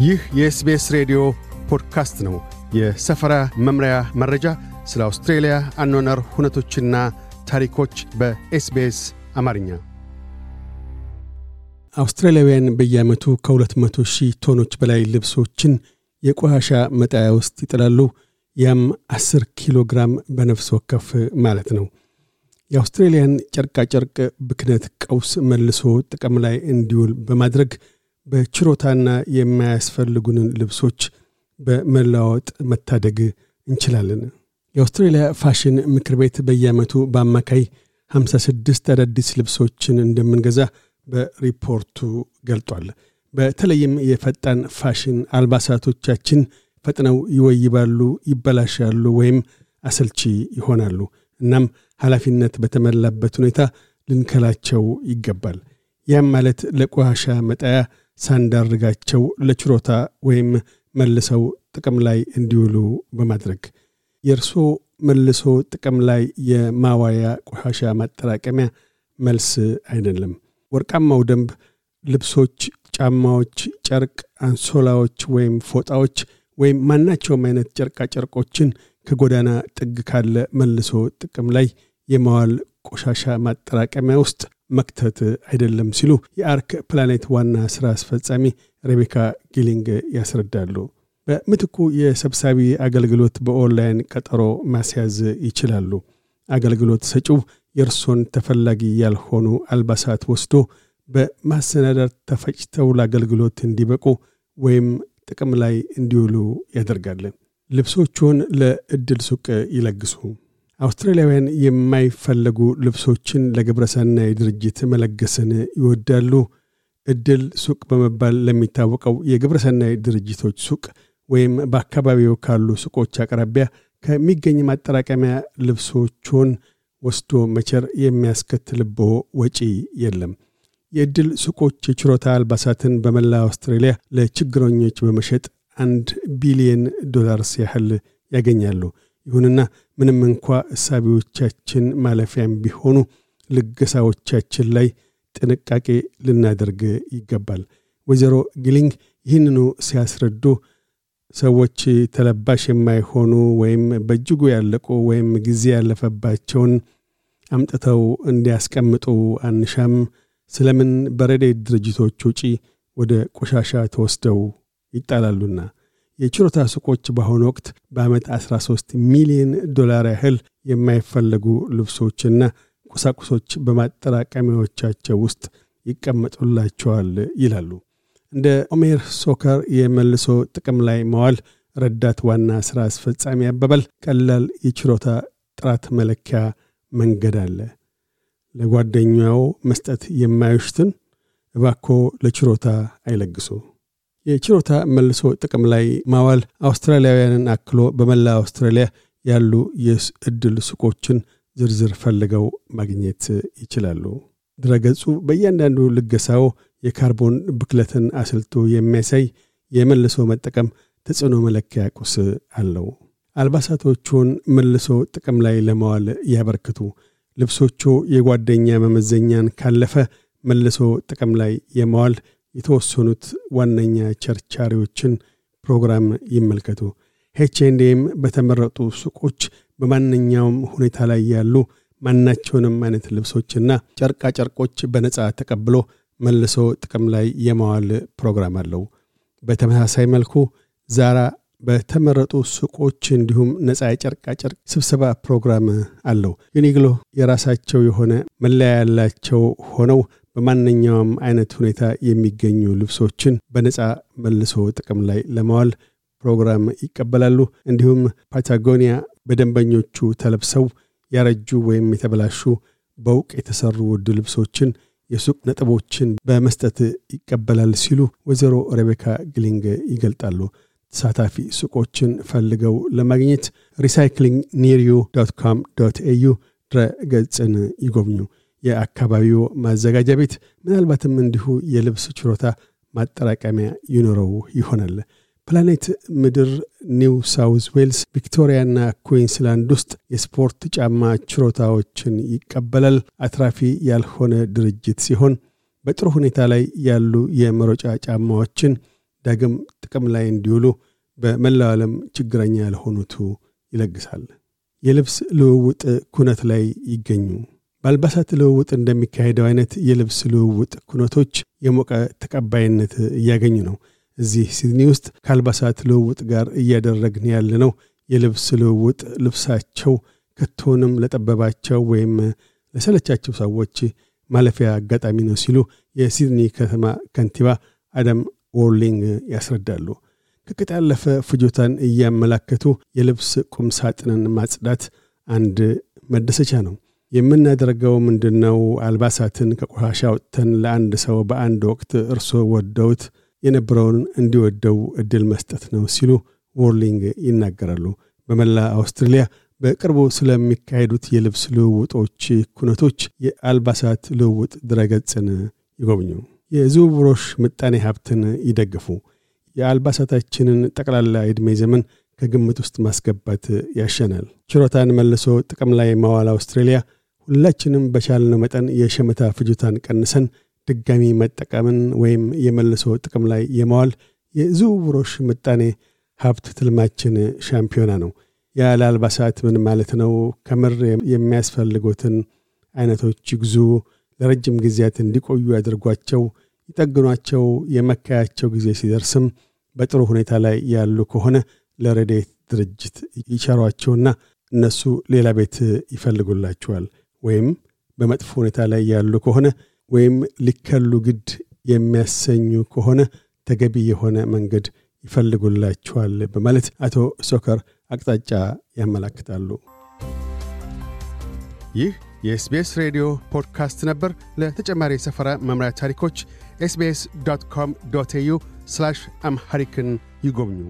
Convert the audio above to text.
ይህ የ SBS ሬዲዮ ፖድካስት ነው። የሰፈራ መምሪያ መረጃ፣ ስለ አውስትሬልያ አኗኗር ሁነቶችና ታሪኮች በ SBS አማርኛ። አውስትራሊያውያን በየዓመቱ ከ200 ሺህ ቶኖች በላይ ልብሶችን የቆሻሻ መጣያ ውስጥ ይጥላሉ። ያም 10 ኪሎ ግራም በነፍስ ወከፍ ማለት ነው። የአውስትሬልያን ጨርቃጨርቅ ብክነት ቀውስ መልሶ ጥቅም ላይ እንዲውል በማድረግ በችሮታና የማያስፈልጉንን ልብሶች በመለዋወጥ መታደግ እንችላለን። የአውስትሬልያ ፋሽን ምክር ቤት በየዓመቱ በአማካይ 56 አዳዲስ ልብሶችን እንደምንገዛ በሪፖርቱ ገልጧል። በተለይም የፈጣን ፋሽን አልባሳቶቻችን ፈጥነው ይወይባሉ፣ ይበላሻሉ ወይም አሰልቺ ይሆናሉ። እናም ኃላፊነት በተሞላበት ሁኔታ ልንከላቸው ይገባል። ያም ማለት ለቆሻሻ መጣያ ሳንዳርጋቸው ለችሮታ ወይም መልሰው ጥቅም ላይ እንዲውሉ በማድረግ የእርሶ መልሶ ጥቅም ላይ የማዋያ ቆሻሻ ማጠራቀሚያ መልስ አይደለም። ወርቃማው ደንብ ልብሶች፣ ጫማዎች፣ ጨርቅ፣ አንሶላዎች ወይም ፎጣዎች ወይም ማናቸውም አይነት ጨርቃ ጨርቆችን ከጎዳና ጥግ ካለ መልሶ ጥቅም ላይ የማዋል ቆሻሻ ማጠራቀሚያ ውስጥ መክተት አይደለም ሲሉ የአርክ ፕላኔት ዋና ሥራ አስፈጻሚ ሬቤካ ጊሊንግ ያስረዳሉ። በምትኩ የሰብሳቢ አገልግሎት በኦንላይን ቀጠሮ ማስያዝ ይችላሉ። አገልግሎት ሰጪው የእርሶን ተፈላጊ ያልሆኑ አልባሳት ወስዶ በማሰናዳት ተፈጭተው ለአገልግሎት እንዲበቁ ወይም ጥቅም ላይ እንዲውሉ ያደርጋል። ልብሶቹን ለእድል ሱቅ ይለግሱ። አውስትራሊያውያን የማይፈለጉ ልብሶችን ለግብረሰናይ ድርጅት መለገስን ይወዳሉ። እድል ሱቅ በመባል ለሚታወቀው የግብረሰናይ ድርጅቶች ሱቅ ወይም በአካባቢው ካሉ ሱቆች አቅራቢያ ከሚገኝ ማጠራቀሚያ ልብሶቹን ወስዶ መቸር የሚያስከትልቦ ወጪ የለም። የእድል ሱቆች የችሮታ አልባሳትን በመላ አውስትራሊያ ለችግረኞች በመሸጥ አንድ ቢሊየን ዶላርስ ያህል ያገኛሉ። ይሁንና ምንም እንኳ እሳቢዎቻችን ማለፊያም ቢሆኑ ልገሳዎቻችን ላይ ጥንቃቄ ልናደርግ ይገባል። ወይዘሮ ጊሊንግ ይህንኑ ሲያስረዱ ሰዎች ተለባሽ የማይሆኑ ወይም በእጅጉ ያለቁ ወይም ጊዜ ያለፈባቸውን አምጥተው እንዲያስቀምጡ አንሻም። ስለምን በረድኤት ድርጅቶች ወጪ ወደ ቆሻሻ ተወስደው ይጣላሉና የችሮታ ሱቆች በአሁኑ ወቅት በዓመት 13 ሚሊዮን ዶላር ያህል የማይፈለጉ ልብሶችና ቁሳቁሶች በማጠራቀሚያዎቻቸው ውስጥ ይቀመጡላቸዋል ይላሉ። እንደ ኦሜር ሶከር የመልሶ ጥቅም ላይ መዋል ረዳት ዋና ሥራ አስፈጻሚ አባባል ቀላል የችሮታ ጥራት መለኪያ መንገድ አለ። ለጓደኛው መስጠት የማይሽትን እባኮ ለችሮታ አይለግሱ። የችሮታ መልሶ ጥቅም ላይ ማዋል አውስትራሊያውያንን አክሎ በመላ አውስትራሊያ ያሉ የእድል ሱቆችን ዝርዝር ፈልገው ማግኘት ይችላሉ። ድረገጹ በእያንዳንዱ ልገሳው የካርቦን ብክለትን አስልቶ የሚያሳይ የመልሶ መጠቀም ተጽዕኖ መለኪያ ቁስ አለው። አልባሳቶቹን መልሶ ጥቅም ላይ ለማዋል ያበርክቱ። ልብሶቹ የጓደኛ መመዘኛን ካለፈ መልሶ ጥቅም ላይ የማዋል የተወሰኑት ዋነኛ ቸርቻሪዎችን ፕሮግራም ይመልከቱ። H and M በተመረጡ ሱቆች በማንኛውም ሁኔታ ላይ ያሉ ማናቸውንም አይነት ልብሶችና ጨርቃ ጨርቆች በነፃ ተቀብሎ መልሶ ጥቅም ላይ የማዋል ፕሮግራም አለው። በተመሳሳይ መልኩ ዛራ በተመረጡ ሱቆች እንዲሁም ነፃ የጨርቃ ጨርቅ ስብሰባ ፕሮግራም አለው። ዩኒግሎ የራሳቸው የሆነ መለያ ያላቸው ሆነው በማንኛውም አይነት ሁኔታ የሚገኙ ልብሶችን በነፃ መልሶ ጥቅም ላይ ለማዋል ፕሮግራም ይቀበላሉ። እንዲሁም ፓታጎኒያ በደንበኞቹ ተለብሰው ያረጁ ወይም የተበላሹ በውቅ የተሰሩ ውድ ልብሶችን የሱቅ ነጥቦችን በመስጠት ይቀበላል ሲሉ ወይዘሮ ሬቤካ ግሊንግ ይገልጣሉ። ተሳታፊ ሱቆችን ፈልገው ለማግኘት recycling near you dot com dot au ድረ ገጽን ይጎብኙ። የአካባቢው ማዘጋጃ ቤት ምናልባትም እንዲሁ የልብስ ችሮታ ማጠራቀሚያ ይኖረው ይሆናል። ፕላኔት ምድር ኒው ሳውዝ ዌልስ፣ ቪክቶሪያና ኩዊንስላንድ ውስጥ የስፖርት ጫማ ችሮታዎችን ይቀበላል። አትራፊ ያልሆነ ድርጅት ሲሆን በጥሩ ሁኔታ ላይ ያሉ የመሮጫ ጫማዎችን ዳግም ጥቅም ላይ እንዲውሉ በመላው ዓለም ችግረኛ ለሆኑቱ ይለግሳል። የልብስ ልውውጥ ኩነት ላይ ይገኙ። በአልባሳት ልውውጥ እንደሚካሄደው አይነት የልብስ ልውውጥ ኩነቶች የሞቀ ተቀባይነት እያገኙ ነው። እዚህ ሲድኒ ውስጥ ከአልባሳት ልውውጥ ጋር እያደረግን ያለነው የልብስ ልውውጥ ልብሳቸው ከቶንም ለጠበባቸው ወይም ለሰለቻቸው ሰዎች ማለፊያ አጋጣሚ ነው ሲሉ የሲድኒ ከተማ ከንቲባ አደም ዎርሊንግ ያስረዳሉ። ከቅጥ ያለፈ ፍጆታን እያመላከቱ የልብስ ቁም ሳጥንን ማጽዳት አንድ መደሰቻ ነው። የምናደርገው ምንድነው? አልባሳትን ከቆሻሻ አውጥተን ለአንድ ሰው በአንድ ወቅት እርሶ ወደውት የነበረውን እንዲወደው እድል መስጠት ነው ሲሉ ዎርሊንግ ይናገራሉ። በመላ አውስትሬልያ በቅርቡ ስለሚካሄዱት የልብስ ልውውጦች ኩነቶች የአልባሳት ልውውጥ ድረገጽን ይጎብኙ። የዝውውሮሽ ምጣኔ ሀብትን ይደግፉ። የአልባሳታችንን ጠቅላላ ዕድሜ ዘመን ከግምት ውስጥ ማስገባት ያሻናል። ችሮታን መልሶ ጥቅም ላይ ማዋል አውስትሬልያ ሁላችንም በቻልነው መጠን የሸመታ ፍጆታን ቀንሰን ድጋሚ መጠቀምን ወይም የመልሶ ጥቅም ላይ የማዋል የዝውውሮሽ ምጣኔ ሀብት ትልማችን ሻምፒዮና ነው። ያለ አልባሳት ምን ማለት ነው? ከምር የሚያስፈልጉትን አይነቶች ይግዙ፣ ለረጅም ጊዜያት እንዲቆዩ ያድርጓቸው፣ ይጠግኗቸው። የመካያቸው ጊዜ ሲደርስም በጥሩ ሁኔታ ላይ ያሉ ከሆነ ለረዴት ድርጅት ይቸሯቸውና እነሱ ሌላ ቤት ይፈልጉላቸዋል። ወይም በመጥፎ ሁኔታ ላይ ያሉ ከሆነ ወይም ሊከሉ ግድ የሚያሰኙ ከሆነ ተገቢ የሆነ መንገድ ይፈልጉላችኋል በማለት አቶ ሶከር አቅጣጫ ያመላክታሉ። ይህ የ SBS ሬዲዮ ፖድካስት ነበር። ለተጨማሪ የሰፈራ መምሪያ ታሪኮች SBS dot com dot au Amharic ን ይጎብኙ።